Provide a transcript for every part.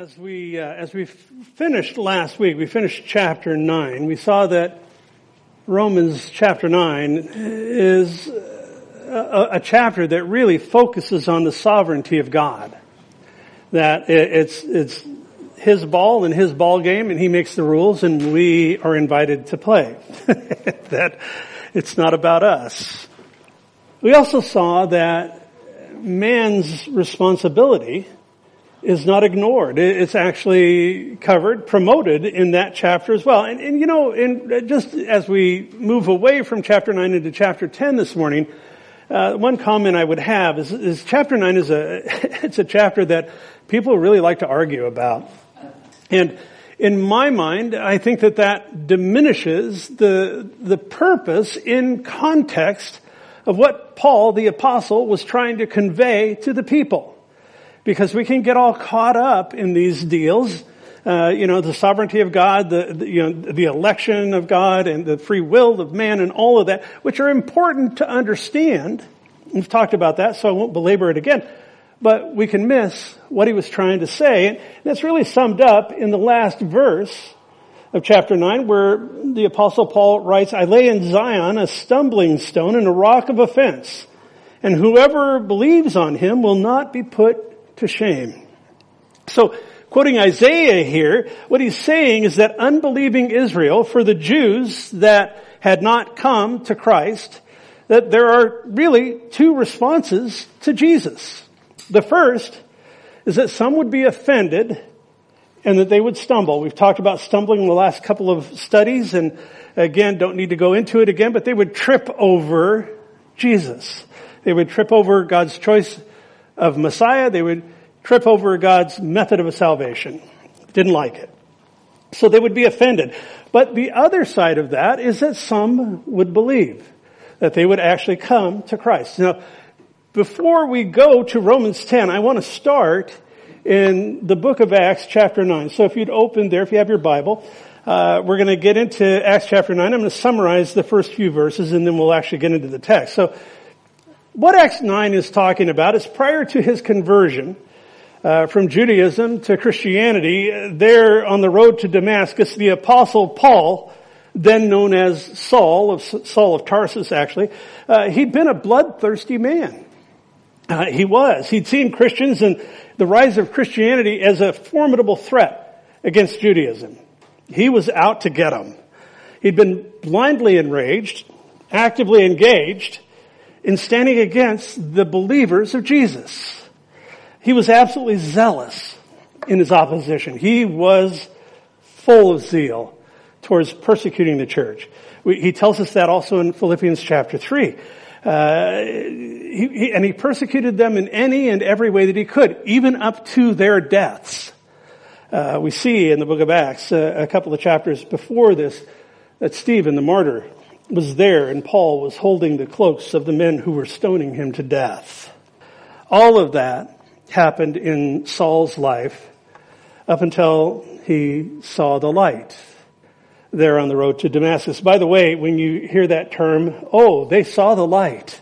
as we uh, as we finished last week, we finished chapter nine. We saw that Romans chapter nine is a, a chapter that really focuses on the sovereignty of God. That it's it's his ball and his ball game, and he makes the rules, and we are invited to play. that it's not about us. We also saw that man's responsibility is not ignored. It's actually covered, promoted in that chapter as well. And, and you know, in, just as we move away from chapter 9 into chapter 10 this morning, uh, one comment I would have is, is chapter 9 is a, it's a chapter that people really like to argue about. And in my mind, I think that that diminishes the, the purpose in context of what Paul, the apostle, was trying to convey to the people because we can get all caught up in these deals. Uh, you know, the sovereignty of God, the, the, you know, the election of God and the free will of man and all of that, which are important to understand. We've talked about that, so I won't belabor it again. But we can miss what he was trying to say. And that's really summed up in the last verse of chapter 9 where the apostle Paul writes, I lay in Zion a stumbling stone and a rock of offense. And whoever believes on him will not be put to shame. So, quoting Isaiah here, what he's saying is that unbelieving Israel, for the Jews that had not come to Christ, that there are really two responses to Jesus. The first is that some would be offended and that they would stumble. We've talked about stumbling in the last couple of studies and again, don't need to go into it again, but they would trip over Jesus. They would trip over God's choice of Messiah. They would trip over God's method of salvation. Didn't like it. So they would be offended. But the other side of that is that some would believe that they would actually come to Christ. Now, before we go to Romans 10, I want to start in the book of Acts chapter 9. So if you'd open there, if you have your Bible, uh, we're going to get into Acts chapter 9. I'm going to summarize the first few verses and then we'll actually get into the text. So what Acts 9 is talking about is prior to his conversion uh, from Judaism to Christianity, there on the road to Damascus, the apostle Paul, then known as Saul, of Saul of Tarsus actually, uh, he'd been a bloodthirsty man. Uh, he was. He'd seen Christians and the rise of Christianity as a formidable threat against Judaism. He was out to get them. He'd been blindly enraged, actively engaged, in standing against the believers of Jesus. He was absolutely zealous in his opposition. He was full of zeal towards persecuting the church. We, he tells us that also in Philippians chapter 3. Uh, he, he, and he persecuted them in any and every way that he could, even up to their deaths. Uh, we see in the book of Acts, uh, a couple of chapters before this, that Stephen, the martyr, was there and Paul was holding the cloaks of the men who were stoning him to death. All of that happened in Saul's life up until he saw the light there on the road to Damascus. By the way, when you hear that term, oh, they saw the light,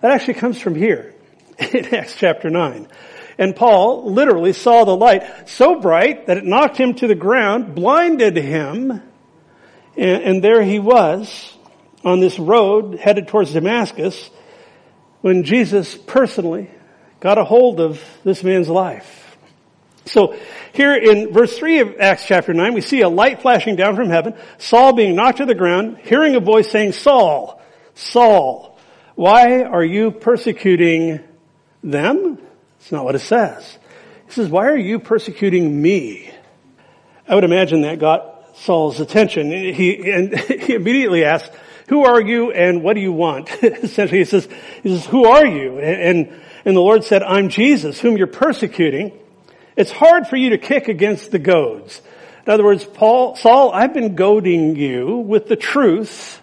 that actually comes from here in Acts chapter 9. And Paul literally saw the light so bright that it knocked him to the ground, blinded him, and, and there he was on this road headed towards Damascus when Jesus personally got a hold of this man's life. So here in verse 3 of Acts chapter 9, we see a light flashing down from heaven, Saul being knocked to the ground, hearing a voice saying, Saul, Saul, why are you persecuting them? It's not what it says. He says, why are you persecuting me? I would imagine that got Saul's attention. He, and he immediately asked, who are you and what do you want? Essentially he says, he says, who are you? And, and the Lord said, I'm Jesus, whom you're persecuting. It's hard for you to kick against the goads. In other words, Paul, Saul, I've been goading you with the truth,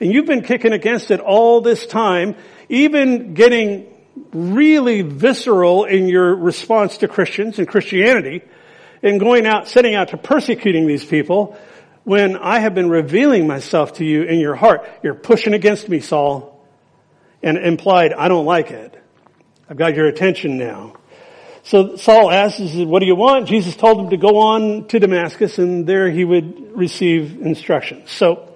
and you've been kicking against it all this time, even getting really visceral in your response to Christians and Christianity, and going out, setting out to persecuting these people, when I have been revealing myself to you in your heart. You're pushing against me, Saul, and implied, I don't like it. I've got your attention now. So Saul asks, what do you want? Jesus told him to go on to Damascus and there he would receive instructions. So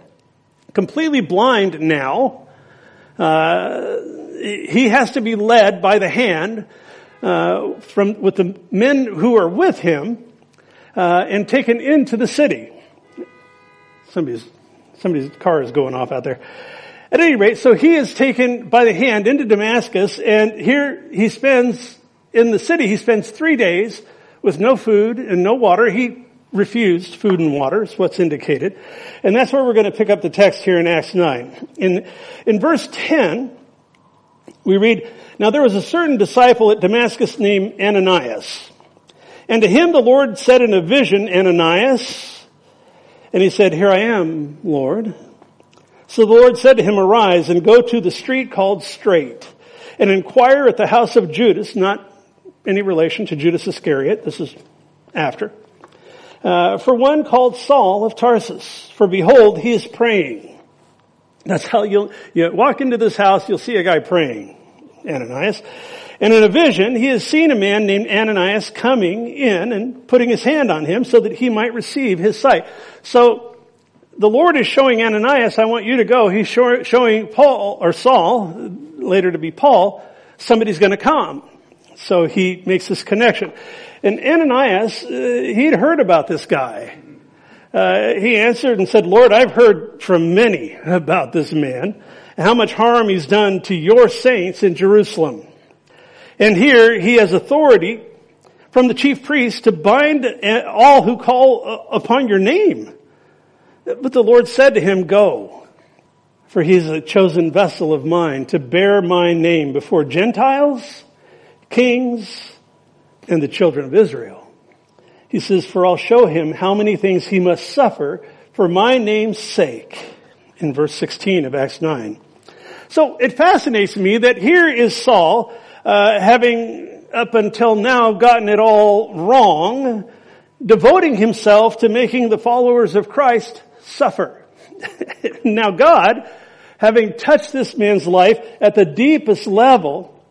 completely blind now, uh, he has to be led by the hand uh, from with the men who are with him uh, and taken into the city. Somebody's somebody's car is going off out there. At any rate, so he is taken by the hand into Damascus, and here he spends in the city. He spends three days with no food and no water. He refused food and water, is what's indicated. And that's where we're going to pick up the text here in Acts 9. In, in verse 10, we read, Now there was a certain disciple at Damascus named Ananias. And to him the Lord said in a vision, Ananias, and he said, Here I am, Lord. So the Lord said to him, Arise and go to the street called Straight, and inquire at the house of Judas, not any relation to Judas Iscariot, this is after, uh, for one called Saul of Tarsus. For behold, he is praying. That's how you'll, you walk into this house, you'll see a guy praying, Ananias. And in a vision, he has seen a man named Ananias coming in and putting his hand on him so that he might receive his sight. So the Lord is showing Ananias, I want you to go. He's showing Paul, or Saul, later to be Paul, somebody's gonna come. So he makes this connection. And Ananias, uh, he'd heard about this guy. Uh, he answered and said, Lord, I've heard from many about this man, and how much harm he's done to your saints in Jerusalem. And here he has authority from the chief priest to bind all who call uh, upon your name. But the Lord said to him, go, for he is a chosen vessel of mine to bear my name before Gentiles, kings, and the children of Israel. He says, for I'll show him how many things he must suffer for my name's sake in verse 16 of Acts 9. So it fascinates me that here is Saul, uh, having up until now gotten it all wrong, devoting himself to making the followers of Christ suffer. now God, having touched this man's life at the deepest level,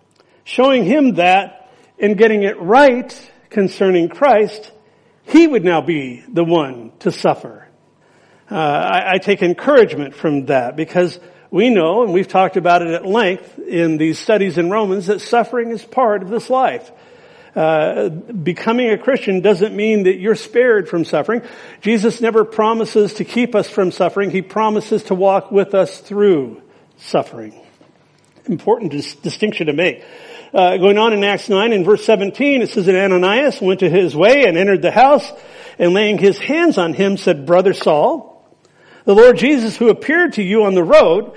showing him that and getting it right concerning Christ, he would now be the one to suffer. Uh, I, I take encouragement from that because we know, and we've talked about it at length in these studies in Romans, that suffering is part of this life. Uh, becoming a Christian doesn't mean that you're spared from suffering. Jesus never promises to keep us from suffering. He promises to walk with us through suffering. Important dis- distinction to make. Uh, going on in Acts 9 in verse 17, it says that Ananias went to his way and entered the house and laying his hands on him said, Brother Saul, the Lord Jesus who appeared to you on the road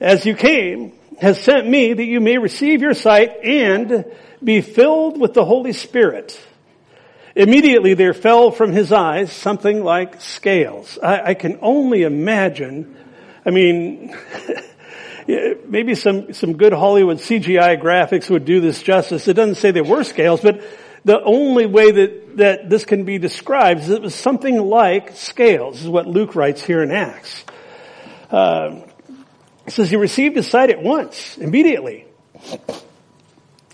as you came has sent me that you may receive your sight and be filled with the Holy Spirit. Immediately there fell from his eyes something like scales. I, I can only imagine, I mean, maybe some, some good Hollywood CGI graphics would do this justice. It doesn't say there were scales, but the only way that, that this can be described is it was something like scales, is what Luke writes here in Acts. Uh, says he received his sight at once, immediately.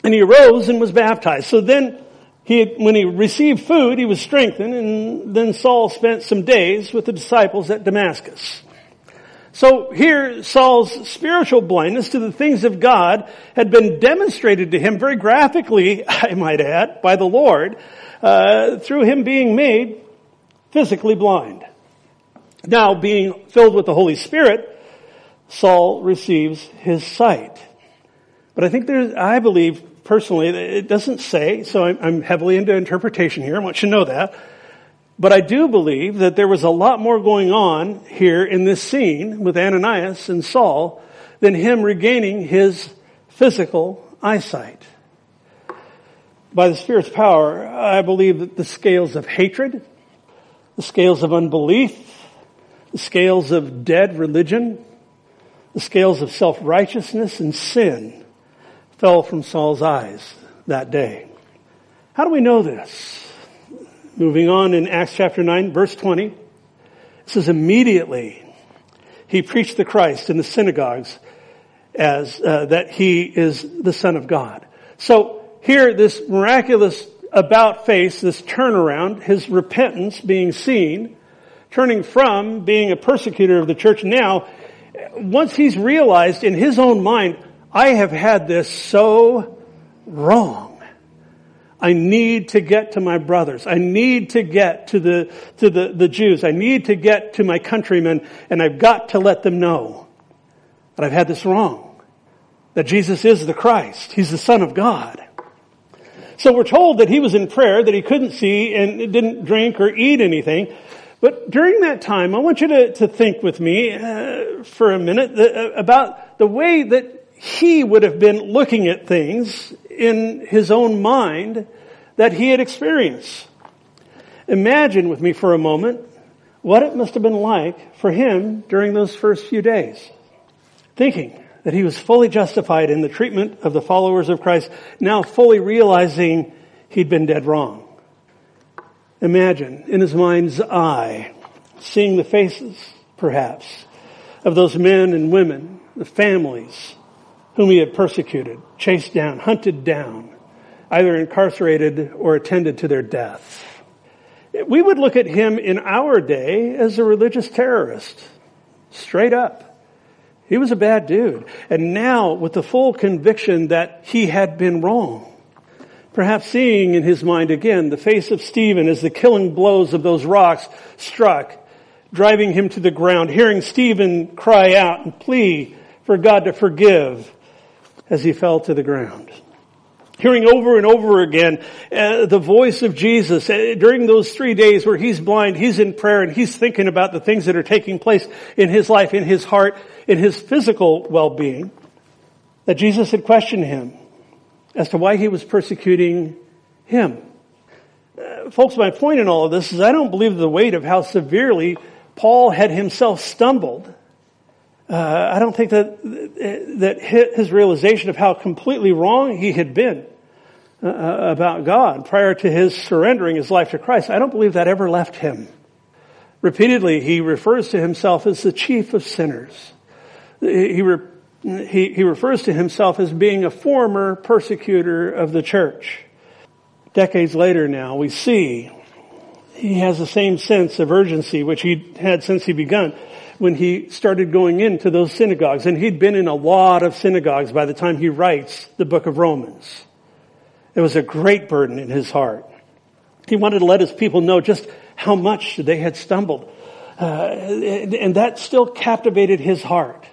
And he arose and was baptized. So then he, when he received food, he was strengthened, and then Saul spent some days with the disciples at Damascus. So here, Saul's spiritual blindness to the things of God had been demonstrated to him very graphically, I might add, by the Lord, uh, through him being made physically blind. Now, being filled with the Holy Spirit, Saul receives his sight. But I think there's, I believe personally, it doesn't say, so I'm heavily into interpretation here. I want you to know that. But I do believe that there was a lot more going on here in this scene with Ananias and Saul than him regaining his physical eyesight. By the Spirit's power, I believe that the scales of hatred, the scales of unbelief, the scales of dead religion, the scales of self-righteousness and sin fell from Saul's eyes that day. How do we know this? Moving on in Acts chapter 9 verse 20, it says immediately he preached the Christ in the synagogues as uh, that he is the son of God. So here this miraculous about face, this turnaround, his repentance being seen, turning from being a persecutor of the church now, once he's realized in his own mind, I have had this so wrong. I need to get to my brothers. I need to get to the, to the, the Jews. I need to get to my countrymen and I've got to let them know that I've had this wrong. That Jesus is the Christ. He's the Son of God. So we're told that he was in prayer, that he couldn't see and didn't drink or eat anything. But during that time, I want you to, to think with me uh, for a minute uh, about the way that he would have been looking at things in his own mind that he had experienced. Imagine with me for a moment what it must have been like for him during those first few days. Thinking that he was fully justified in the treatment of the followers of Christ, now fully realizing he'd been dead wrong. Imagine in his mind's eye seeing the faces, perhaps, of those men and women, the families, whom he had persecuted, chased down, hunted down, either incarcerated or attended to their death. We would look at him in our day as a religious terrorist. Straight up. He was a bad dude. And now with the full conviction that he had been wrong. Perhaps seeing in his mind again the face of Stephen as the killing blows of those rocks struck, driving him to the ground, hearing Stephen cry out and plea for God to forgive as he fell to the ground. Hearing over and over again uh, the voice of Jesus uh, during those three days where he's blind, he's in prayer and he's thinking about the things that are taking place in his life, in his heart, in his physical well-being. That Jesus had questioned him as to why he was persecuting him. Uh, folks, my point in all of this is I don't believe the weight of how severely Paul had himself stumbled uh, I don't think that that his realization of how completely wrong he had been uh, uh, about God prior to his surrendering his life to Christ, I don't believe that ever left him. Repeatedly, he refers to himself as the chief of sinners. He, re, he, he refers to himself as being a former persecutor of the church. Decades later now, we see he has the same sense of urgency which he had since he begun when he started going into those synagogues. And he'd been in a lot of synagogues by the time he writes the book of Romans. It was a great burden in his heart. He wanted to let his people know just how much they had stumbled. Uh, and that still captivated his heart.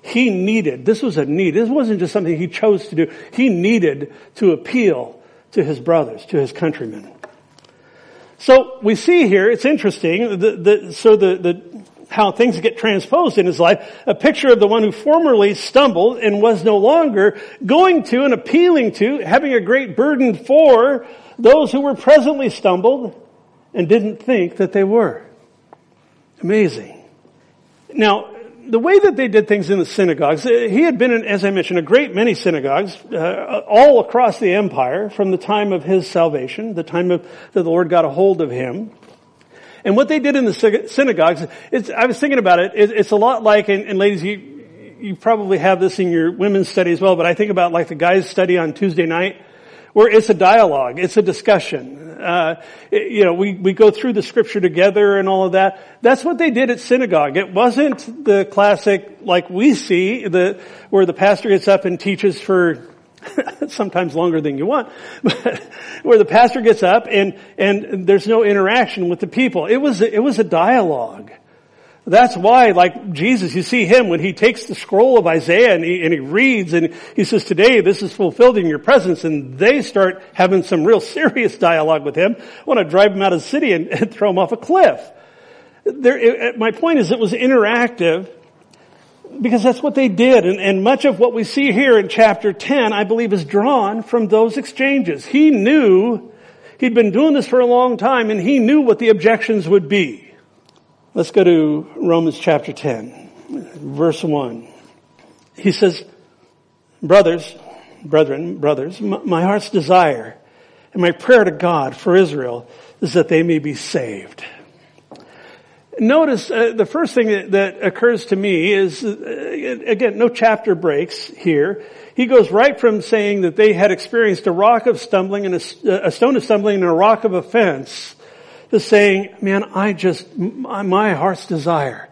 He needed, this was a need. This wasn't just something he chose to do. He needed to appeal to his brothers, to his countrymen. So we see here, it's interesting, the, the, so the, the how things get transposed in his life, a picture of the one who formerly stumbled and was no longer going to and appealing to, having a great burden for those who were presently stumbled and didn't think that they were. Amazing. Now, the way that they did things in the synagogues, he had been in, as I mentioned, a great many synagogues uh, all across the empire from the time of his salvation, the time of, that the Lord got a hold of him. And what they did in the synagogues, I was thinking about it, it's a lot like, and, and ladies, you, you probably have this in your women's study as well, but I think about like the guys study on Tuesday night, where it's a dialogue, it's a discussion. Uh, it, you know, we, we go through the scripture together and all of that. That's what they did at synagogue. It wasn't the classic, like we see, the, where the pastor gets up and teaches for sometimes longer than you want, but where the pastor gets up and, and there's no interaction with the people. It was, it was a dialogue. That's why, like Jesus, you see him when he takes the scroll of Isaiah and he, and he reads and he says, today this is fulfilled in your presence and they start having some real serious dialogue with him. I want to drive him out of the city and, and throw him off a cliff. There, it, my point is it was interactive because that's what they did. And, and, much of what we see here in chapter 10, I believe, is drawn from those exchanges. He knew, he'd been doing this for a long time, and he knew what the objections would be. Let's go to Romans chapter 10, verse 1. He says, Brothers, brethren, brothers, my heart's desire and my prayer to God for Israel is that they may be saved. Notice uh, the first thing that, that, occurs to me is, uh, again, no chapter breaks here. He goes right from saying that they had experienced a rock of stumbling and a, a stone of stumbling and a rock of offense to saying, man, I just, my, my heart's desire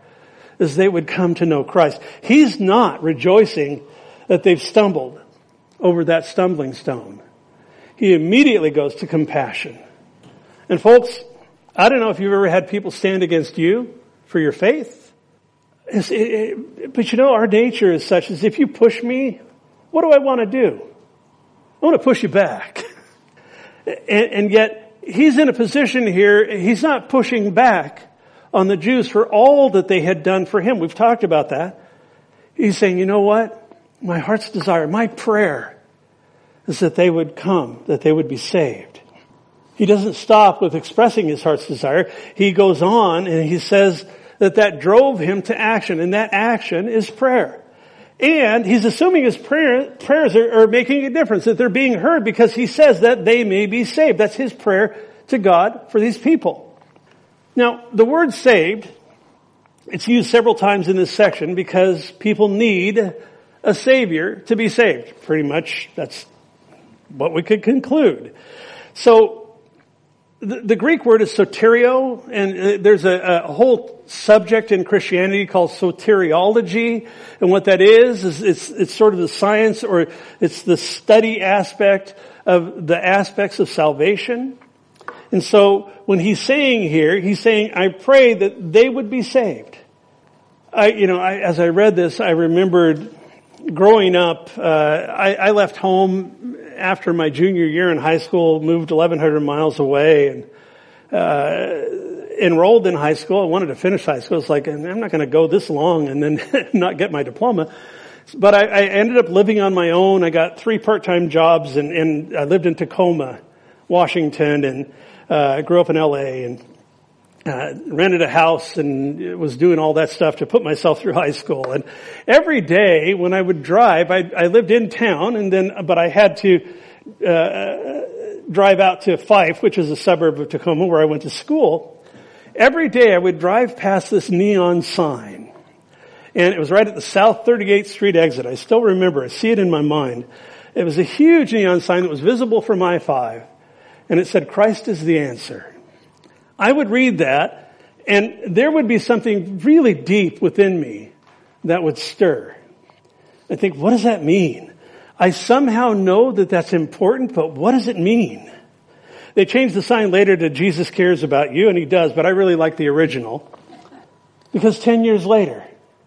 is they would come to know Christ. He's not rejoicing that they've stumbled over that stumbling stone. He immediately goes to compassion. And folks, I don't know if you've ever had people stand against you for your faith. It, it, but you know, our nature is such as if you push me, what do I want to do? I want to push you back. and, and yet, he's in a position here, he's not pushing back on the Jews for all that they had done for him. We've talked about that. He's saying, you know what? My heart's desire, my prayer is that they would come, that they would be saved. He doesn't stop with expressing his heart's desire. He goes on and he says that that drove him to action and that action is prayer. And he's assuming his prayer, prayers are, are making a difference, that they're being heard because he says that they may be saved. That's his prayer to God for these people. Now, the word saved, it's used several times in this section because people need a savior to be saved. Pretty much that's what we could conclude. So the, Greek word is soteria, and uh, there's a, a, whole subject in Christianity called soteriology, and what that is is it's it's sort of the science or it's the study aspect of the aspects of salvation. And so when he's saying here, he's saying, "I pray that they would be saved." I, you know, I, as I read this, I remembered growing up. Uh, I, I left home after my junior year in high school, moved 1,100 miles away and uh, enrolled in high school. I wanted to finish high school. It's like, I'm not going to go this long and then not get my diploma. But I, I, ended up living on my own. I got three part-time jobs and, and I lived in Tacoma, Washington and uh, grew up in LA and uh, rented a house and was doing all that stuff to put myself through high school. And every day when I would drive, I, I lived in town and then, but I had to, uh, drive out to Fife, which is a suburb of Tacoma where I went to school. Every day I would drive past this neon sign. And it was right at the South 38th Street exit. I still remember. I see it in my mind. It was a huge neon sign that was visible from I-5. And it said, Christ is the answer. I would read that and there would be something really deep within me that would stir. I think, what does that mean? I somehow know that that's important, but what does it mean? They changed the sign later to Jesus cares about you, and he does, but I really like the original. Because 10 years later,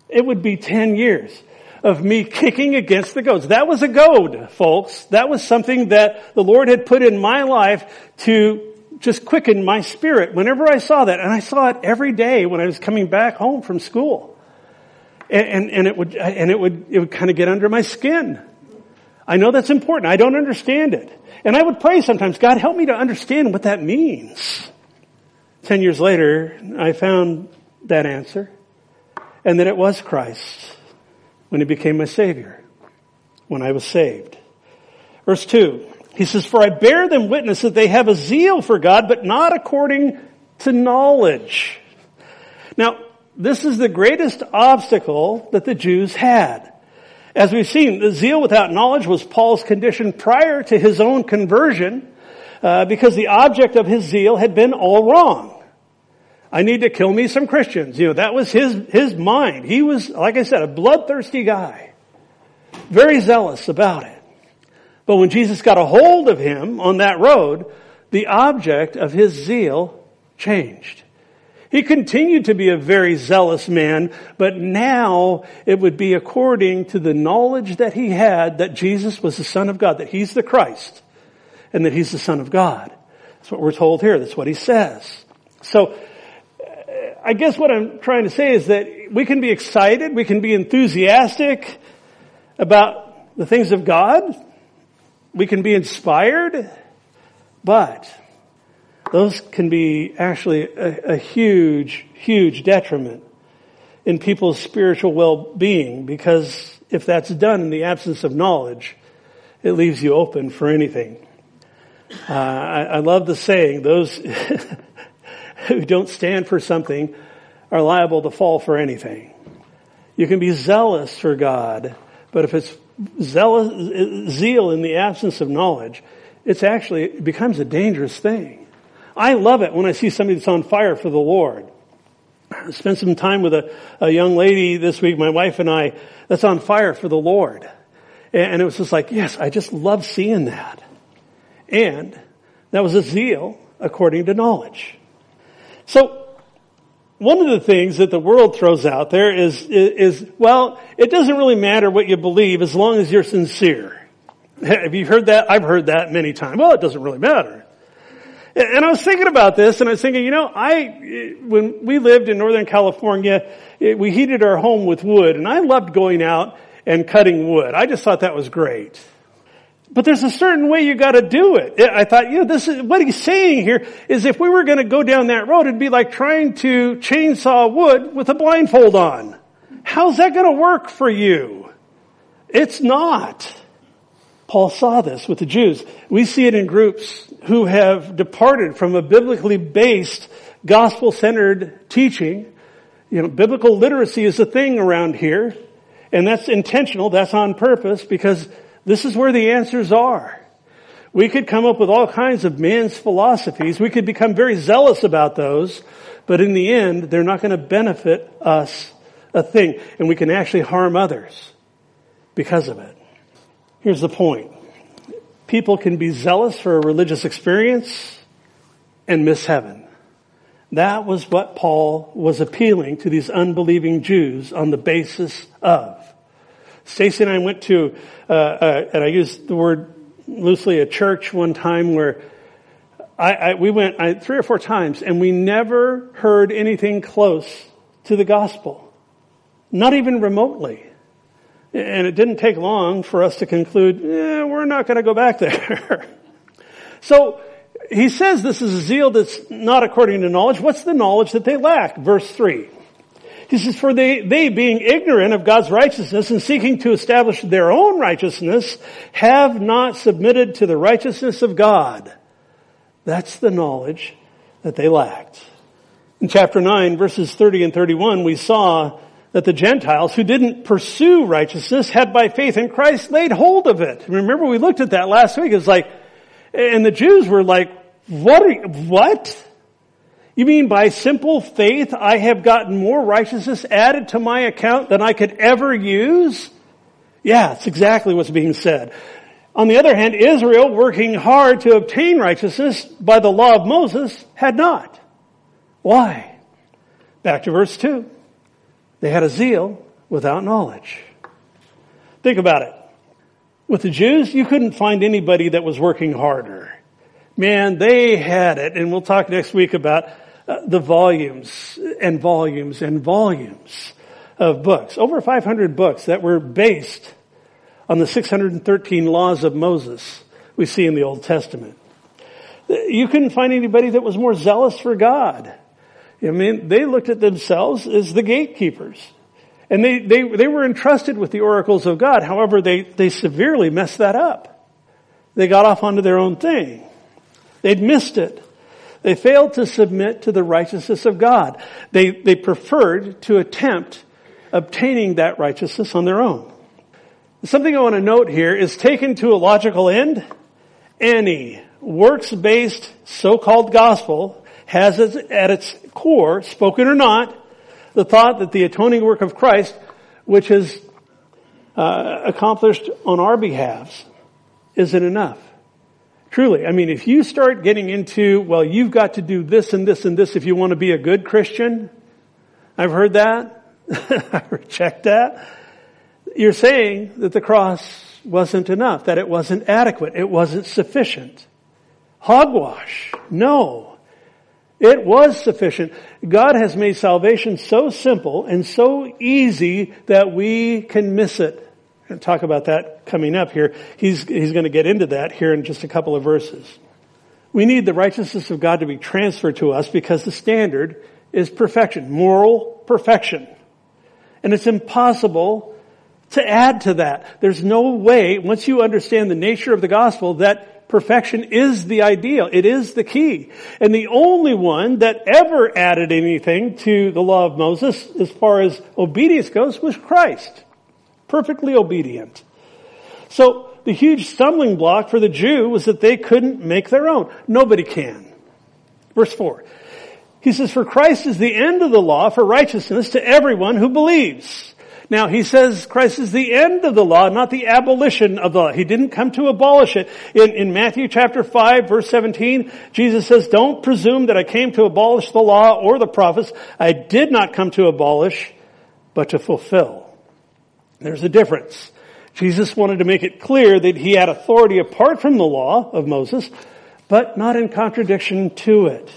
it would be 10 years of me kicking against the goads. That was a goad, folks. That was something that the Lord had put in my life to just quickened my spirit whenever I saw that. And I saw it every day when I was coming back home from school. And, and, and it would, and it would, it would kind of get under my skin. I know that's important. I don't understand it. And I would pray sometimes, God help me to understand what that means. Ten years later, I found that answer. And that it was Christ when he became my savior. When I was saved. Verse two. He says, for I bear them witness that they have a zeal for God, but not according to knowledge. Now, this is the greatest obstacle that the Jews had. As we've seen, the zeal without knowledge was Paul's condition prior to his own conversion, uh, because the object of his zeal had been all wrong. I need to kill me some Christians. You know, that was his, his mind. He was, like I said, a bloodthirsty guy. Very zealous about it. But when Jesus got a hold of him on that road, the object of his zeal changed. He continued to be a very zealous man, but now it would be according to the knowledge that he had that Jesus was the Son of God, that he's the Christ, and that he's the Son of God. That's what we're told here. That's what he says. So, I guess what I'm trying to say is that we can be excited, we can be enthusiastic about the things of God, we can be inspired, but those can be actually a, a huge, huge detriment in people's spiritual well-being because if that's done in the absence of knowledge, it leaves you open for anything. Uh, I, I, love the saying, those who don't stand for something are liable to fall for anything. You can be zealous for God, but if it's zealous, zeal in the absence of knowledge, it's actually, it becomes a dangerous thing. I love it when I see somebody that's on fire for the Lord. I spent some time with a, a young lady this week, my wife and I, that's on fire for the Lord. And it was just like, yes, I just love seeing that. And that was a zeal according to knowledge. So, one of the things that the world throws out there is, is, is, well, it doesn't really matter what you believe as long as you're sincere. Have you heard that? I've heard that many times. Well, it doesn't really matter. And I was thinking about this and I was thinking, you know, I, when we lived in Northern California, we heated our home with wood and I loved going out and cutting wood. I just thought that was great. But there's a certain way you gotta do it. I thought, you know, this is, what he's saying here is if we were gonna go down that road, it'd be like trying to chainsaw wood with a blindfold on. How's that gonna work for you? It's not. Paul saw this with the Jews. We see it in groups who have departed from a biblically based, gospel-centered teaching. You know, biblical literacy is a thing around here, and that's intentional, that's on purpose, because this is where the answers are. We could come up with all kinds of man's philosophies. We could become very zealous about those, but in the end, they're not going to benefit us a thing, and we can actually harm others because of it. Here's the point. People can be zealous for a religious experience and miss heaven. That was what Paul was appealing to these unbelieving Jews on the basis of. Stacy and I went to, uh, uh, and I used the word loosely, a church one time where I, I we went I, three or four times, and we never heard anything close to the gospel, not even remotely. And it didn't take long for us to conclude, eh, we're not going to go back there. so he says this is a zeal that's not according to knowledge. What's the knowledge that they lack? Verse three. He says, for they, they being ignorant of God's righteousness and seeking to establish their own righteousness have not submitted to the righteousness of God. That's the knowledge that they lacked. In chapter 9 verses 30 and 31 we saw that the Gentiles who didn't pursue righteousness had by faith in Christ laid hold of it. Remember we looked at that last week. It's like, and the Jews were like, what you, what? You mean by simple faith I have gotten more righteousness added to my account than I could ever use? Yeah, it's exactly what's being said. On the other hand, Israel, working hard to obtain righteousness by the law of Moses, had not. Why? Back to verse 2. They had a zeal without knowledge. Think about it. With the Jews, you couldn't find anybody that was working harder. Man, they had it, and we'll talk next week about the volumes and volumes and volumes of books. Over 500 books that were based on the 613 laws of Moses we see in the Old Testament. You couldn't find anybody that was more zealous for God. I mean, they looked at themselves as the gatekeepers. And they, they, they were entrusted with the oracles of God. However, they, they severely messed that up. They got off onto their own thing. They'd missed it. They failed to submit to the righteousness of God. They, they preferred to attempt obtaining that righteousness on their own. Something I want to note here is taken to a logical end. Any works-based so-called gospel has at its core, spoken or not, the thought that the atoning work of Christ, which is uh, accomplished on our behalves, isn't enough. Truly, I mean, if you start getting into, well, you've got to do this and this and this if you want to be a good Christian, I've heard that. I reject that. You're saying that the cross wasn't enough, that it wasn't adequate, it wasn't sufficient. Hogwash. No. It was sufficient. God has made salvation so simple and so easy that we can miss it and talk about that coming up here. He's, he's going to get into that here in just a couple of verses. We need the righteousness of God to be transferred to us because the standard is perfection, moral perfection. And it's impossible to add to that. There's no way, once you understand the nature of the gospel, that perfection is the ideal. It is the key. And the only one that ever added anything to the law of Moses as far as obedience goes was Christ. Perfectly obedient. So the huge stumbling block for the Jew was that they couldn't make their own. Nobody can. Verse 4. He says, for Christ is the end of the law for righteousness to everyone who believes. Now he says Christ is the end of the law, not the abolition of the law. He didn't come to abolish it. In, in Matthew chapter 5 verse 17, Jesus says, don't presume that I came to abolish the law or the prophets. I did not come to abolish, but to fulfill. There's a difference. Jesus wanted to make it clear that he had authority apart from the law of Moses, but not in contradiction to it.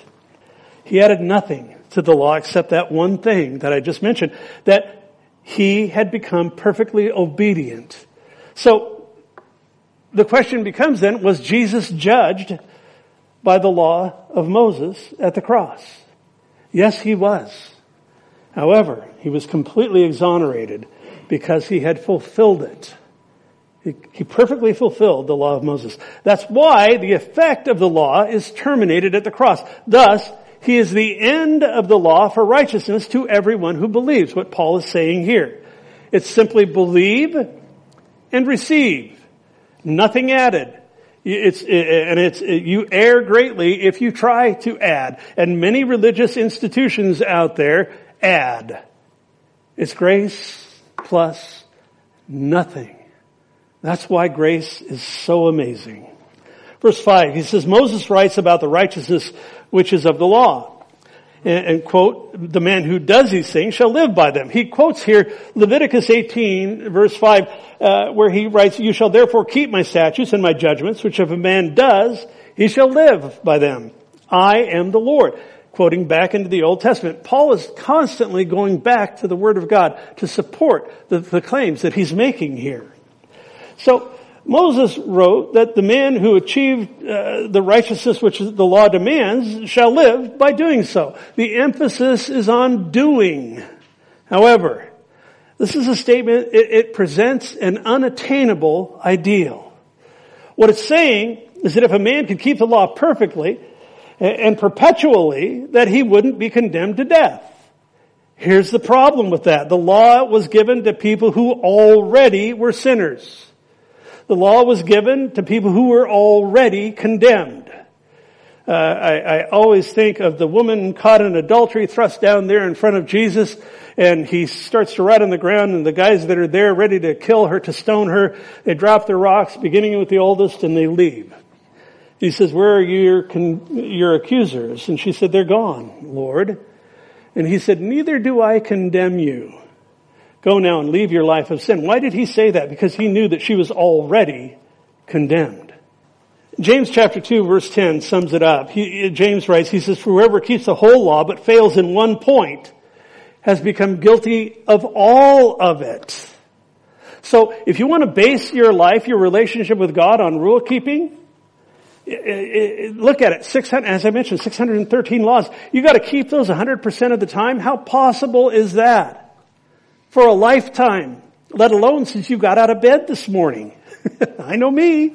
He added nothing to the law except that one thing that I just mentioned, that he had become perfectly obedient. So the question becomes then, was Jesus judged by the law of Moses at the cross? Yes, he was. However, he was completely exonerated because he had fulfilled it. He, perfectly fulfilled the law of Moses. That's why the effect of the law is terminated at the cross. Thus, he is the end of the law for righteousness to everyone who believes, what Paul is saying here. It's simply believe and receive. Nothing added. It's, and it's, you err greatly if you try to add. And many religious institutions out there add. It's grace plus nothing. That's why grace is so amazing. Verse 5, he says, Moses writes about the righteousness which is of the law. And, and, quote, the man who does these things shall live by them. He quotes here Leviticus 18 verse 5, uh, where he writes, you shall therefore keep my statutes and my judgments, which if a man does, he shall live by them. I am the Lord. Quoting back into the Old Testament. Paul is constantly going back to the Word of God to support the, the claims that he's making here. So, Moses wrote that the man who achieved uh, the righteousness which the law demands shall live by doing so. The emphasis is on doing. However, this is a statement, it, it presents an unattainable ideal. What it's saying is that if a man could keep the law perfectly and perpetually, that he wouldn't be condemned to death. Here's the problem with that. The law was given to people who already were sinners. The law was given to people who were already condemned. Uh, I, I, always think of the woman caught in adultery thrust down there in front of Jesus and he starts to write on the ground and the guys that are there ready to kill her, to stone her, they drop their rocks beginning with the oldest and they leave. He says, where are your, your accusers? And she said, they're gone, Lord. And he said, neither do I condemn you. Go now and leave your life of sin. Why did he say that? Because he knew that she was already condemned. James chapter 2 verse 10 sums it up. He, James writes, he says, for whoever keeps the whole law but fails in one point has become guilty of all of it. So if you want to base your life, your relationship with God on rule keeping, look at it. 600, as I mentioned, 613 laws. You got to keep those 100% of the time. How possible is that? for a lifetime, let alone since you got out of bed this morning. I know me.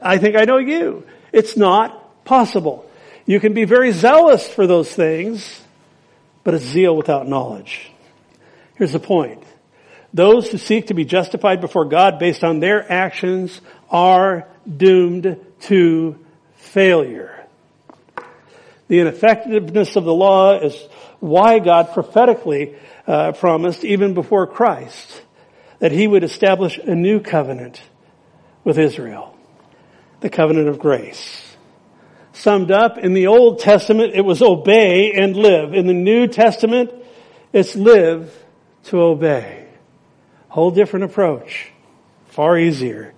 I think I know you. It's not possible. You can be very zealous for those things, but it's zeal without knowledge. Here's the point. Those who seek to be justified before God based on their actions are doomed to failure. The ineffectiveness of the law is why God prophetically uh, promised even before Christ that he would establish a new covenant with Israel, the covenant of grace. Summed up in the Old Testament, it was obey and live. In the New Testament, it's live to obey. Whole different approach. Far easier.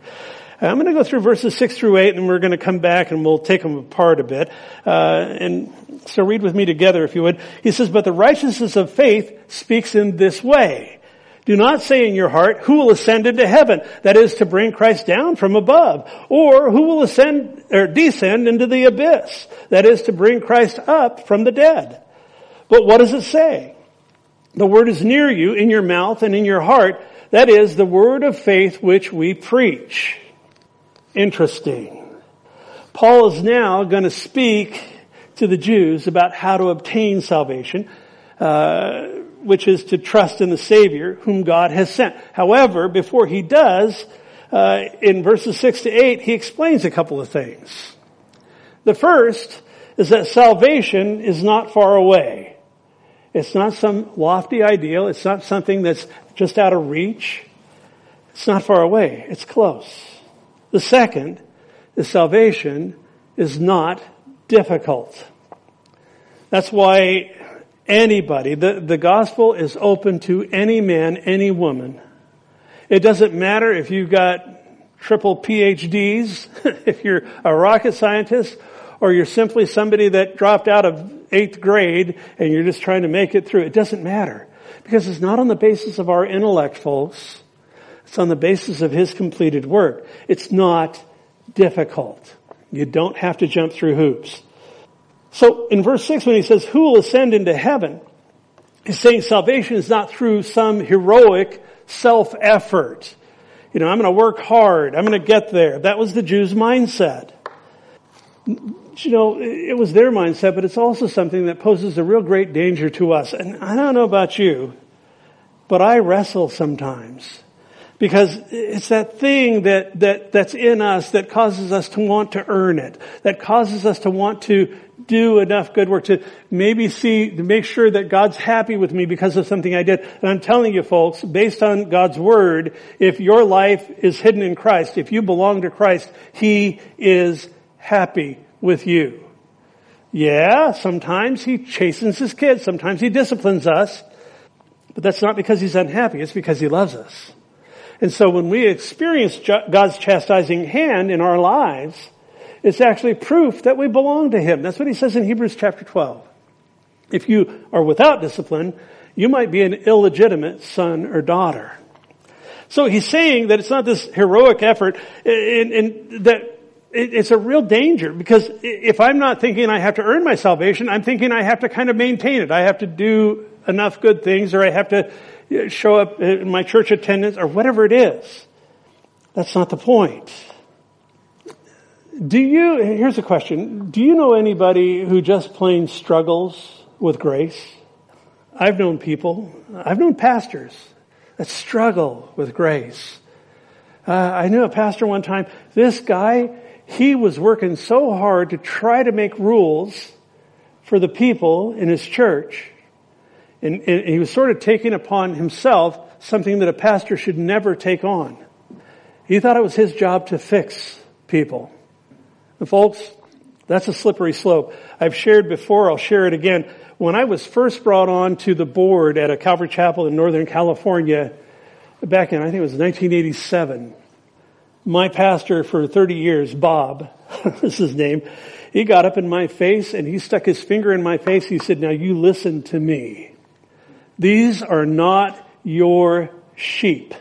I'm going to go through verses 6 through 8 and we're going to come back and we'll take them apart a bit. Uh, and so read with me together if you would. He says, but the righteousness of faith speaks in this way. Do not say in your heart, who will ascend into heaven? That is to bring Christ down from above. Or who will ascend or descend into the abyss? That is to bring Christ up from the dead. But what does it say? The word is near you in your mouth and in your heart. That is the word of faith which we preach. Interesting. Paul is now going to speak to the Jews about how to obtain salvation, uh, which is to trust in the Savior whom God has sent. However, before he does, uh, in verses 6 to 8, he explains a couple of things. The first is that salvation is not far away. It's not some lofty ideal. It's not something that's just out of reach. It's not far away. It's close. The second is salvation is not difficult. That's why anybody, the, the gospel is open to any man, any woman. It doesn't matter if you've got triple PhDs, if you're a rocket scientist, or you're simply somebody that dropped out of eighth grade and you're just trying to make it through. It doesn't matter. Because it's not on the basis of our intellect, folks. It's on the basis of His completed work. It's not difficult. You don't have to jump through hoops. So in verse 6 when he says, who will ascend into heaven? He's saying salvation is not through some heroic self-effort. You know, I'm going to work hard. I'm going to get there. That was the Jews' mindset. You know, it was their mindset, but it's also something that poses a real great danger to us. And I don't know about you, but I wrestle sometimes because it's that thing that, that, that's in us that causes us to want to earn it, that causes us to want to do enough good work to maybe see, to make sure that God's happy with me because of something I did. And I'm telling you folks, based on God's word, if your life is hidden in Christ, if you belong to Christ, He is happy with you. Yeah, sometimes He chastens His kids, sometimes He disciplines us, but that's not because He's unhappy, it's because He loves us. And so when we experience God's chastising hand in our lives, it's actually proof that we belong to Him. That's what He says in Hebrews chapter 12. If you are without discipline, you might be an illegitimate son or daughter. So he's saying that it's not this heroic effort and, and that it's a real danger because if I'm not thinking I have to earn my salvation, I'm thinking I have to kind of maintain it. I have to do enough good things or I have to show up in my church attendance or whatever it is. That's not the point. Do you, here's a question. Do you know anybody who just plain struggles with grace? I've known people, I've known pastors that struggle with grace. Uh, I knew a pastor one time, this guy, he was working so hard to try to make rules for the people in his church and, and he was sort of taking upon himself something that a pastor should never take on. He thought it was his job to fix people. And folks, that's a slippery slope. I've shared before, I'll share it again. When I was first brought on to the board at a Calvary Chapel in Northern California, back in, I think it was 1987, my pastor for 30 years, Bob, is his name, he got up in my face and he stuck his finger in my face. He said, now you listen to me. These are not your sheep.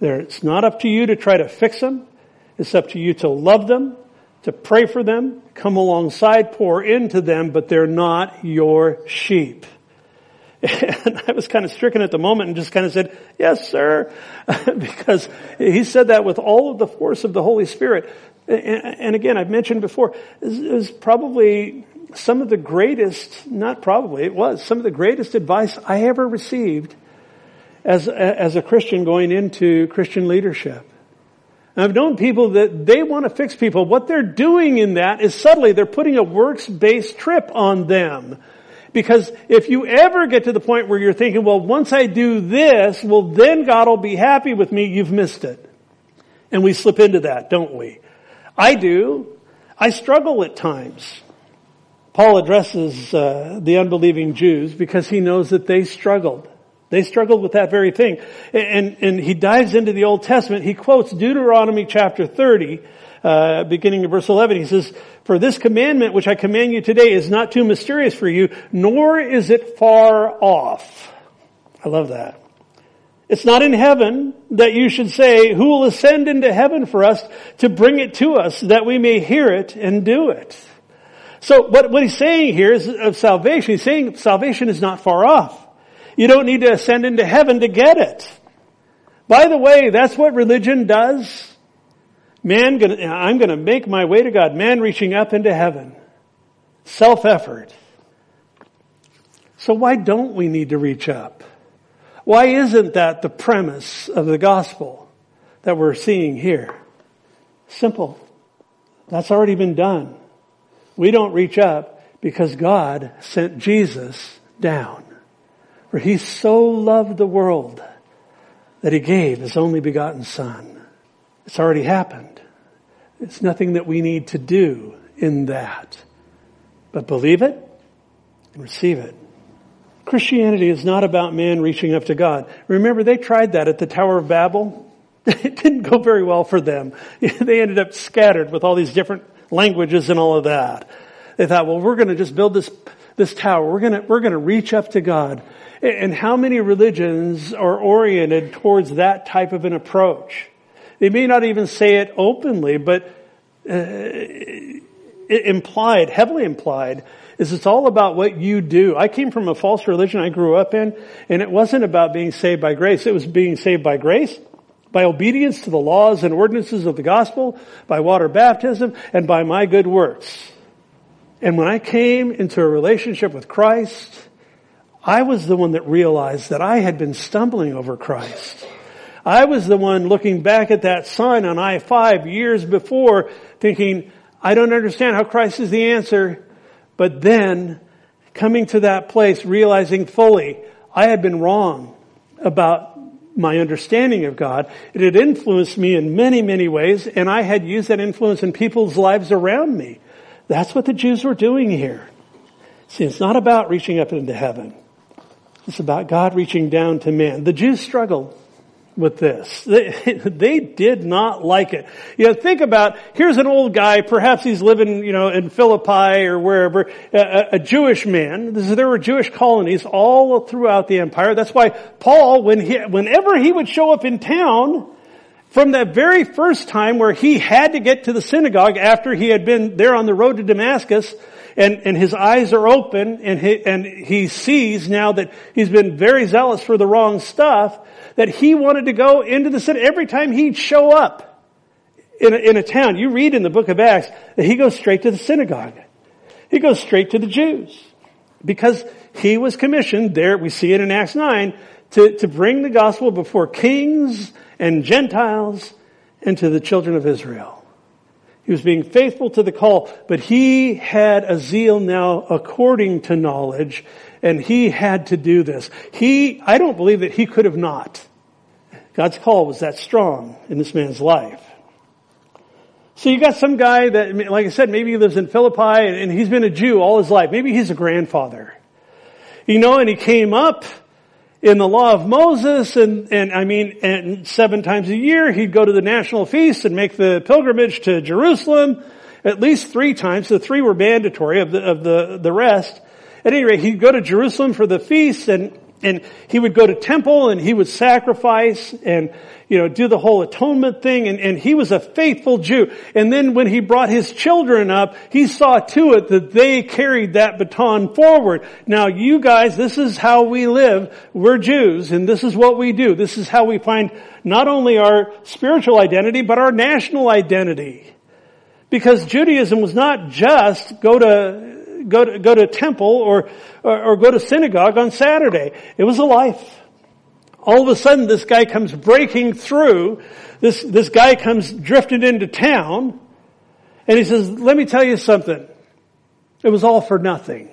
it's not up to you to try to fix them. It's up to you to love them, to pray for them, come alongside, pour into them, but they're not your sheep. And I was kind of stricken at the moment and just kind of said, yes, sir. because he said that with all of the force of the Holy Spirit. And again, I've mentioned before, it was probably some of the greatest, not probably, it was some of the greatest advice I ever received as, as a Christian going into Christian leadership. And I've known people that they want to fix people. What they're doing in that is subtly they're putting a works-based trip on them. Because if you ever get to the point where you're thinking, well, once I do this, well, then God will be happy with me, you've missed it. And we slip into that, don't we? I do. I struggle at times. Paul addresses uh, the unbelieving Jews because he knows that they struggled. They struggled with that very thing. And, and he dives into the Old Testament. He quotes Deuteronomy chapter 30, uh, beginning in verse 11. He says, For this commandment which I command you today is not too mysterious for you, nor is it far off. I love that. It's not in heaven that you should say, who will ascend into heaven for us to bring it to us that we may hear it and do it. So what, what he's saying here is of salvation. He's saying salvation is not far off. You don't need to ascend into heaven to get it. By the way, that's what religion does. Man, gonna, I'm going to make my way to God. Man reaching up into heaven. Self-effort. So why don't we need to reach up? Why isn't that the premise of the gospel that we're seeing here? Simple. That's already been done. We don't reach up because God sent Jesus down. For he so loved the world that he gave his only begotten son. It's already happened. It's nothing that we need to do in that. But believe it and receive it. Christianity is not about man reaching up to God. Remember, they tried that at the Tower of Babel. It didn't go very well for them. They ended up scattered with all these different languages and all of that. They thought, well, we're going to just build this, this tower. We're going to, we're going to reach up to God. And how many religions are oriented towards that type of an approach? They may not even say it openly, but uh, implied, heavily implied, is it's all about what you do. I came from a false religion I grew up in, and it wasn't about being saved by grace. It was being saved by grace, by obedience to the laws and ordinances of the gospel, by water baptism, and by my good works. And when I came into a relationship with Christ, I was the one that realized that I had been stumbling over Christ. I was the one looking back at that sign on I-5 years before thinking, I don't understand how Christ is the answer. But then coming to that place, realizing fully, I had been wrong about my understanding of God. It had influenced me in many, many ways, and I had used that influence in people's lives around me. That's what the Jews were doing here. See, it's not about reaching up into heaven. It's about God reaching down to man. The Jews struggled with this. They, they did not like it. You know, think about, here's an old guy, perhaps he's living, you know, in Philippi or wherever, a, a Jewish man. There were Jewish colonies all throughout the empire. That's why Paul, when he, whenever he would show up in town, from that very first time where he had to get to the synagogue after he had been there on the road to Damascus, and, and his eyes are open and he, and he sees now that he's been very zealous for the wrong stuff, that he wanted to go into the city. Every time he'd show up in a, in a town, you read in the book of Acts that he goes straight to the synagogue. He goes straight to the Jews. Because he was commissioned there, we see it in Acts 9, to, to bring the gospel before kings and Gentiles and to the children of Israel. He was being faithful to the call, but he had a zeal now according to knowledge, and he had to do this. He, I don't believe that he could have not. God's call was that strong in this man's life. So you got some guy that, like I said, maybe he lives in Philippi and he's been a Jew all his life. Maybe he's a grandfather. You know, and he came up in the law of Moses and, and I mean, and seven times a year he'd go to the national feast and make the pilgrimage to Jerusalem at least three times. The three were mandatory of the, of the, the rest. At any rate, he'd go to Jerusalem for the feast and, and he would go to temple and he would sacrifice and you know, do the whole atonement thing, and, and he was a faithful Jew. And then when he brought his children up, he saw to it that they carried that baton forward. Now you guys, this is how we live. We're Jews, and this is what we do. This is how we find not only our spiritual identity, but our national identity. Because Judaism was not just go to, go to, go to temple or, or, or go to synagogue on Saturday. It was a life all of a sudden this guy comes breaking through, this, this guy comes drifting into town, and he says, let me tell you something. It was all for nothing.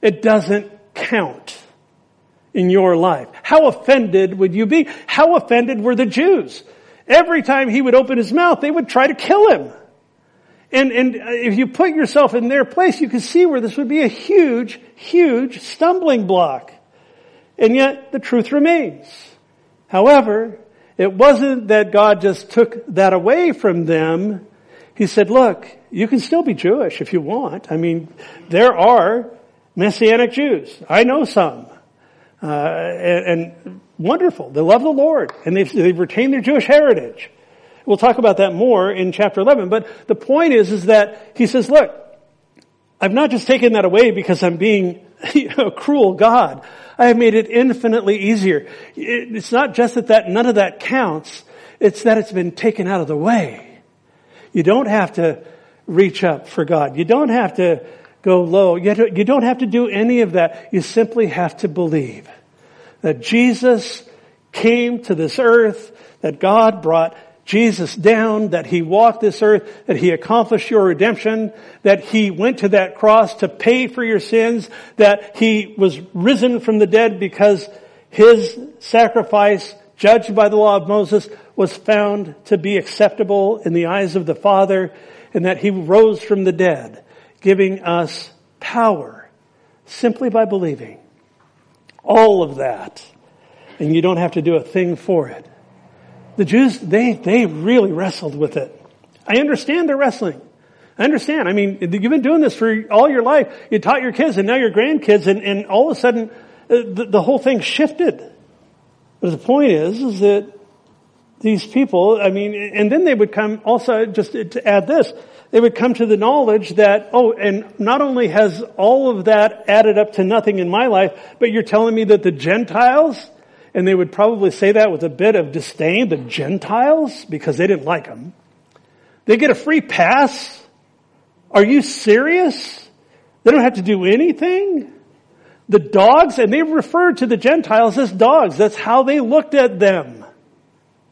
It doesn't count in your life. How offended would you be? How offended were the Jews? Every time he would open his mouth, they would try to kill him. And, and if you put yourself in their place, you can see where this would be a huge, huge stumbling block. And yet the truth remains. However, it wasn't that God just took that away from them. He said, look, you can still be Jewish if you want. I mean, there are Messianic Jews. I know some. Uh, and, and, wonderful. They love the Lord and they've, they've retained their Jewish heritage. We'll talk about that more in chapter 11. But the point is, is that he says, look, I've not just taken that away because I'm being a cruel God. I have made it infinitely easier. It's not just that, that none of that counts. It's that it's been taken out of the way. You don't have to reach up for God. You don't have to go low. You don't have to do any of that. You simply have to believe that Jesus came to this earth, that God brought Jesus down, that He walked this earth, that He accomplished your redemption, that He went to that cross to pay for your sins, that He was risen from the dead because His sacrifice, judged by the law of Moses, was found to be acceptable in the eyes of the Father, and that He rose from the dead, giving us power simply by believing. All of that. And you don't have to do a thing for it. The Jews, they, they really wrestled with it. I understand they're wrestling. I understand. I mean, you've been doing this for all your life. You taught your kids and now your grandkids and, and all of a sudden uh, the, the whole thing shifted. But the point is, is that these people, I mean, and then they would come also, just to add this, they would come to the knowledge that, oh, and not only has all of that added up to nothing in my life, but you're telling me that the Gentiles, and they would probably say that with a bit of disdain, the Gentiles, because they didn't like them. They get a free pass? Are you serious? They don't have to do anything? The dogs, and they referred to the Gentiles as dogs. That's how they looked at them.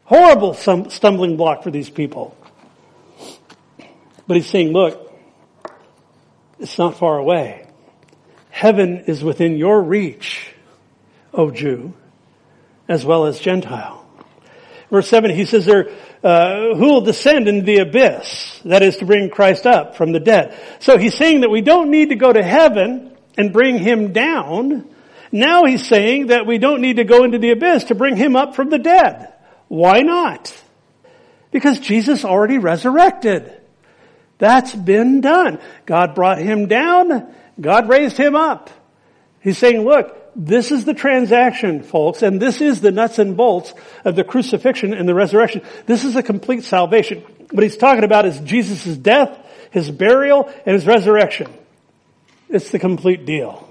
Horrible stumbling block for these people. But he's saying, look, it's not far away. Heaven is within your reach, O Jew as well as Gentile. Verse 7, he says there, uh, who will descend into the abyss? That is to bring Christ up from the dead. So he's saying that we don't need to go to heaven and bring him down. Now he's saying that we don't need to go into the abyss to bring him up from the dead. Why not? Because Jesus already resurrected. That's been done. God brought him down. God raised him up. He's saying, look, this is the transaction, folks, and this is the nuts and bolts of the crucifixion and the resurrection. This is a complete salvation. What he's talking about is Jesus' death, his burial, and his resurrection. It's the complete deal.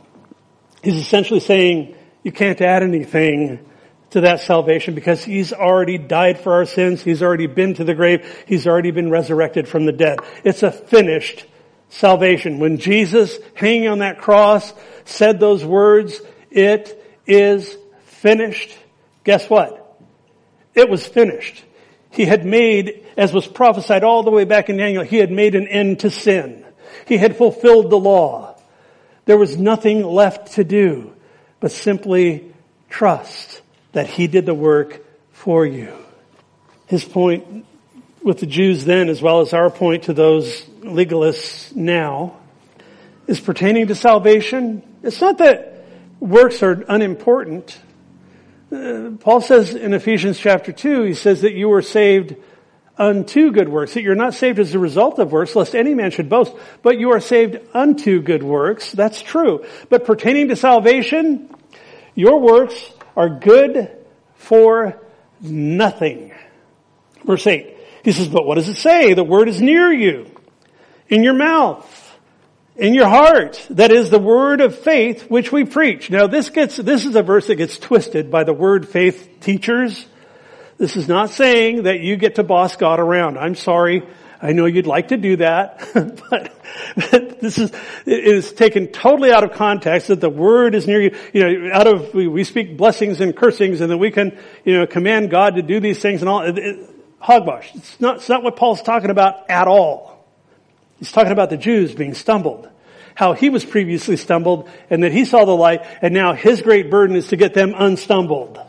He's essentially saying you can't add anything to that salvation because he's already died for our sins. He's already been to the grave. He's already been resurrected from the dead. It's a finished salvation. When Jesus, hanging on that cross, said those words, it is finished. Guess what? It was finished. He had made, as was prophesied all the way back in Daniel, he had made an end to sin. He had fulfilled the law. There was nothing left to do but simply trust that he did the work for you. His point with the Jews then, as well as our point to those legalists now, is pertaining to salvation. It's not that works are unimportant. Uh, Paul says in Ephesians chapter 2, he says that you were saved unto good works, that you're not saved as a result of works, lest any man should boast, but you are saved unto good works. That's true. But pertaining to salvation, your works are good for nothing. Verse 8, he says, but what does it say? The word is near you, in your mouth in your heart. That is the word of faith which we preach. Now this gets, this is a verse that gets twisted by the word faith teachers. This is not saying that you get to boss God around. I'm sorry. I know you'd like to do that, but, this is, it is taken totally out of context that the word is near you. You know, out of, we, we speak blessings and cursings and then we can, you know, command God to do these things and all. It, it, hogwash. It's not, it's not what Paul's talking about at all. He's talking about the Jews being stumbled. How he was previously stumbled and that he saw the light and now his great burden is to get them unstumbled.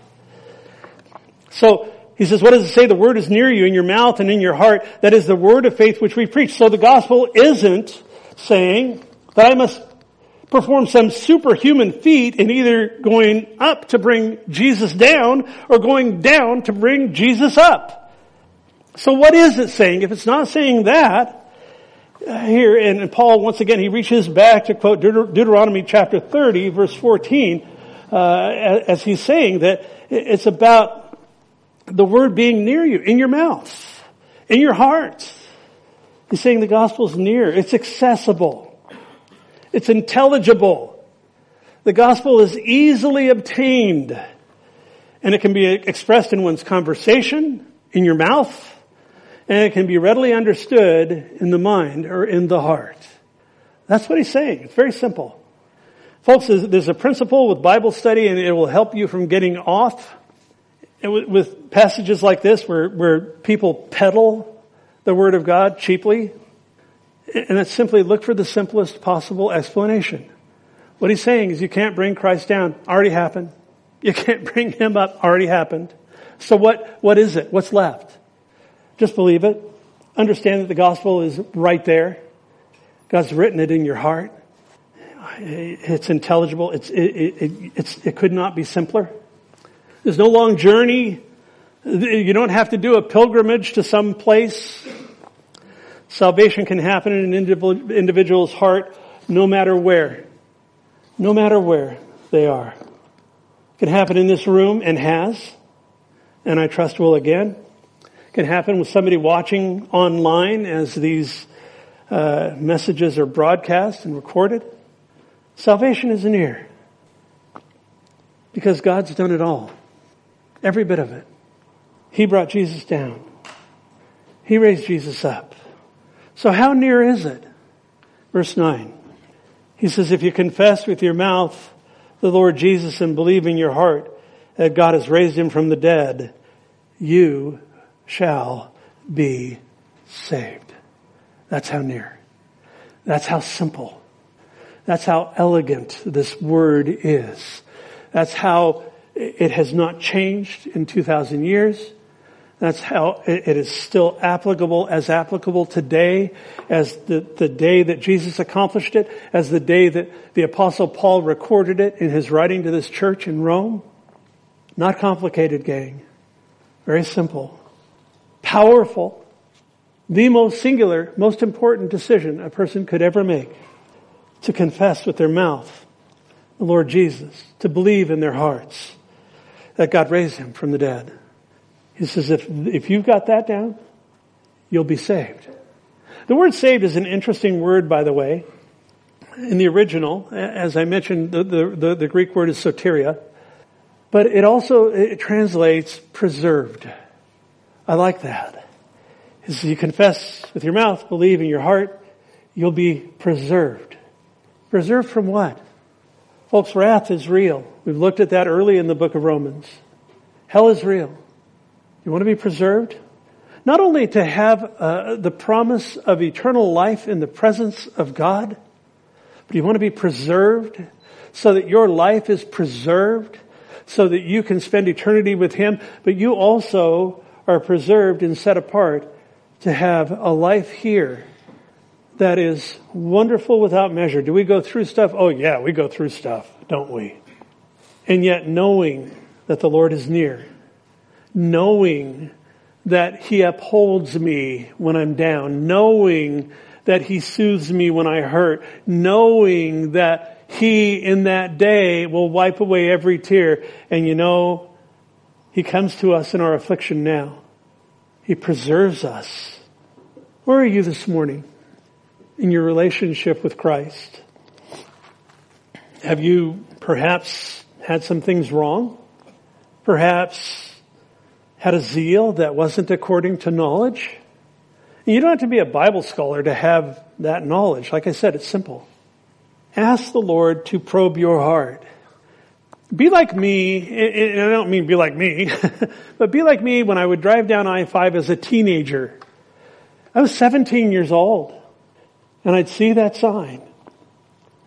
So, he says, what does it say? The word is near you in your mouth and in your heart. That is the word of faith which we preach. So the gospel isn't saying that I must perform some superhuman feat in either going up to bring Jesus down or going down to bring Jesus up. So what is it saying? If it's not saying that, here, and Paul, once again, he reaches back to quote Deuteronomy chapter 30, verse 14, uh, as he's saying that it's about the word being near you, in your mouth, in your heart. He's saying the gospel is near. It's accessible. It's intelligible. The gospel is easily obtained. And it can be expressed in one's conversation, in your mouth, and it can be readily understood in the mind or in the heart. That's what he's saying. It's very simple. Folks, there's a principle with Bible study and it will help you from getting off with passages like this where, where people peddle the Word of God cheaply. And it's simply look for the simplest possible explanation. What he's saying is you can't bring Christ down. Already happened. You can't bring him up. Already happened. So what, what is it? What's left? Just believe it. Understand that the gospel is right there. God's written it in your heart. It's intelligible. It's, it, it, it's, it could not be simpler. There's no long journey. You don't have to do a pilgrimage to some place. Salvation can happen in an individual's heart no matter where. No matter where they are. It can happen in this room and has. And I trust will again. Can happen with somebody watching online as these uh, messages are broadcast and recorded. Salvation is near. Because God's done it all. Every bit of it. He brought Jesus down. He raised Jesus up. So how near is it? Verse 9. He says, if you confess with your mouth the Lord Jesus and believe in your heart that God has raised him from the dead, you shall be saved. That's how near. That's how simple. That's how elegant this word is. That's how it has not changed in 2,000 years. That's how it is still applicable, as applicable today as the, the day that Jesus accomplished it, as the day that the apostle Paul recorded it in his writing to this church in Rome. Not complicated, gang. Very simple. Powerful. The most singular, most important decision a person could ever make. To confess with their mouth the Lord Jesus. To believe in their hearts that God raised him from the dead. He says, if, if you've got that down, you'll be saved. The word saved is an interesting word, by the way. In the original, as I mentioned, the, the, the, Greek word is soteria, but it also, it translates preserved. I like that. As you confess with your mouth, believe in your heart, you'll be preserved. Preserved from what? Folks, wrath is real. We've looked at that early in the book of Romans. Hell is real. You want to be preserved? Not only to have uh, the promise of eternal life in the presence of God, but you want to be preserved so that your life is preserved so that you can spend eternity with Him, but you also are preserved and set apart to have a life here that is wonderful without measure. Do we go through stuff? Oh yeah, we go through stuff, don't we? And yet knowing that the Lord is near, knowing that He upholds me when I'm down, knowing that He soothes me when I hurt, knowing that He in that day will wipe away every tear. And you know, He comes to us in our affliction now. He preserves us. Where are you this morning? in your relationship with Christ? Have you perhaps had some things wrong? Perhaps had a zeal that wasn't according to knowledge? You don't have to be a Bible scholar to have that knowledge. Like I said, it's simple. Ask the Lord to probe your heart. Be like me, and I don't mean be like me, but be like me when I would drive down I-5 as a teenager. I was 17 years old. And I'd see that sign.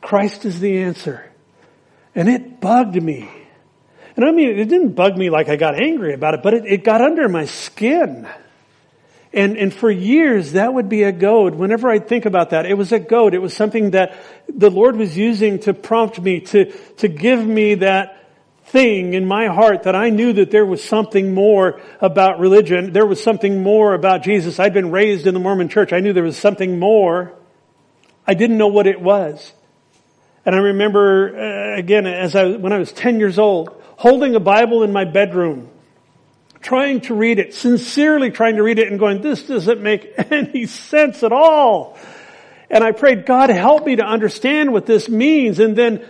Christ is the answer. And it bugged me. And I mean, it didn't bug me like I got angry about it, but it, it got under my skin. And, and for years, that would be a goad. Whenever I'd think about that, it was a goad. It was something that the Lord was using to prompt me, to, to give me that thing in my heart that I knew that there was something more about religion. There was something more about Jesus. I'd been raised in the Mormon church. I knew there was something more. I didn't know what it was. And I remember, uh, again, as I, when I was 10 years old, holding a Bible in my bedroom, trying to read it, sincerely trying to read it and going, this doesn't make any sense at all. And I prayed, God help me to understand what this means. And then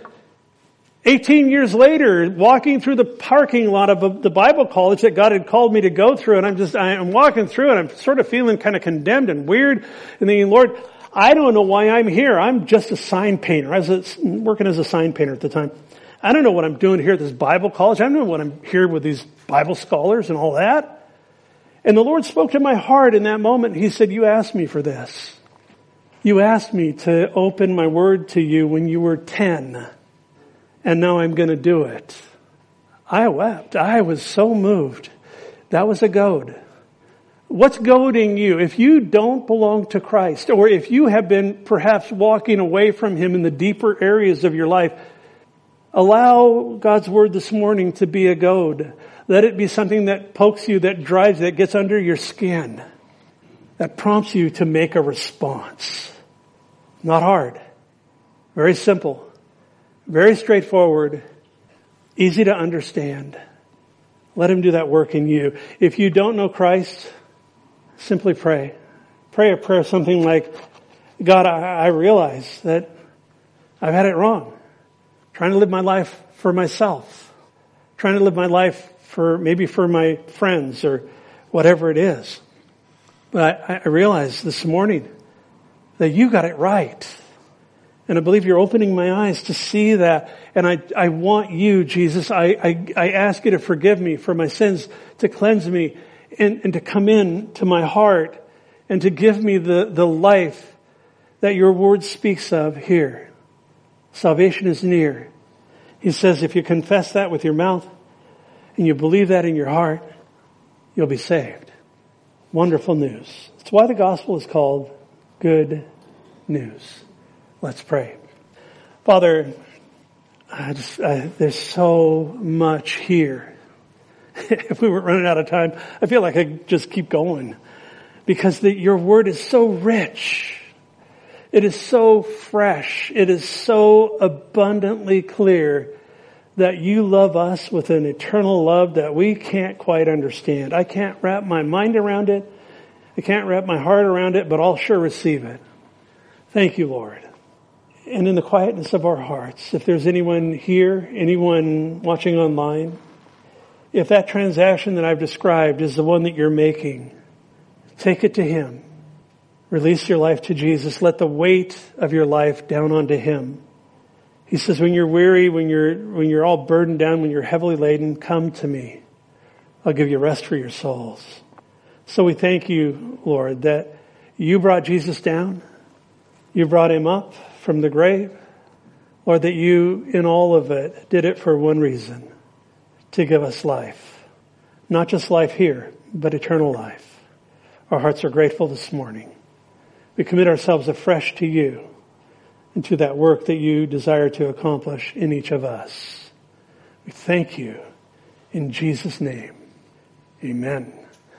18 years later, walking through the parking lot of the Bible college that God had called me to go through, and I'm just, I'm walking through and I'm sort of feeling kind of condemned and weird, and thinking, Lord, I don't know why I'm here. I'm just a sign painter. I was working as a sign painter at the time. I don't know what I'm doing here at this Bible college. I don't know what I'm here with these Bible scholars and all that. And the Lord spoke to my heart in that moment. He said, you asked me for this. You asked me to open my word to you when you were 10 and now I'm going to do it. I wept. I was so moved. That was a goad. What's goading you? If you don't belong to Christ, or if you have been perhaps walking away from Him in the deeper areas of your life, allow God's Word this morning to be a goad. Let it be something that pokes you, that drives, that gets under your skin, that prompts you to make a response. Not hard. Very simple. Very straightforward, easy to understand. Let Him do that work in you. If you don't know Christ, simply pray. Pray a prayer something like, God, I, realize that I've had it wrong. Trying to live my life for myself. Trying to live my life for, maybe for my friends or whatever it is. But I, I realize this morning that you got it right. And I believe you're opening my eyes to see that. And I, I want you, Jesus, I, I, I ask you to forgive me for my sins, to cleanse me, and, and to come in to my heart, and to give me the, the life that your word speaks of here. Salvation is near. He says if you confess that with your mouth, and you believe that in your heart, you'll be saved. Wonderful news. That's why the gospel is called good news. Let's pray. Father, I just, I, there's so much here. if we were running out of time, I feel like I just keep going because the, your word is so rich. It is so fresh. It is so abundantly clear that you love us with an eternal love that we can't quite understand. I can't wrap my mind around it. I can't wrap my heart around it, but I'll sure receive it. Thank you, Lord and in the quietness of our hearts, if there's anyone here, anyone watching online, if that transaction that I've described is the one that you're making, take it to Him. Release your life to Jesus. Let the weight of your life down onto Him. He says, when you're weary, when you're, when you're all burdened down, when you're heavily laden, come to me. I'll give you rest for your souls. So we thank you, Lord, that you brought Jesus down. You brought him up from the grave, or that you, in all of it, did it for one reason, to give us life. Not just life here, but eternal life. Our hearts are grateful this morning. We commit ourselves afresh to you and to that work that you desire to accomplish in each of us. We thank you in Jesus' name. Amen.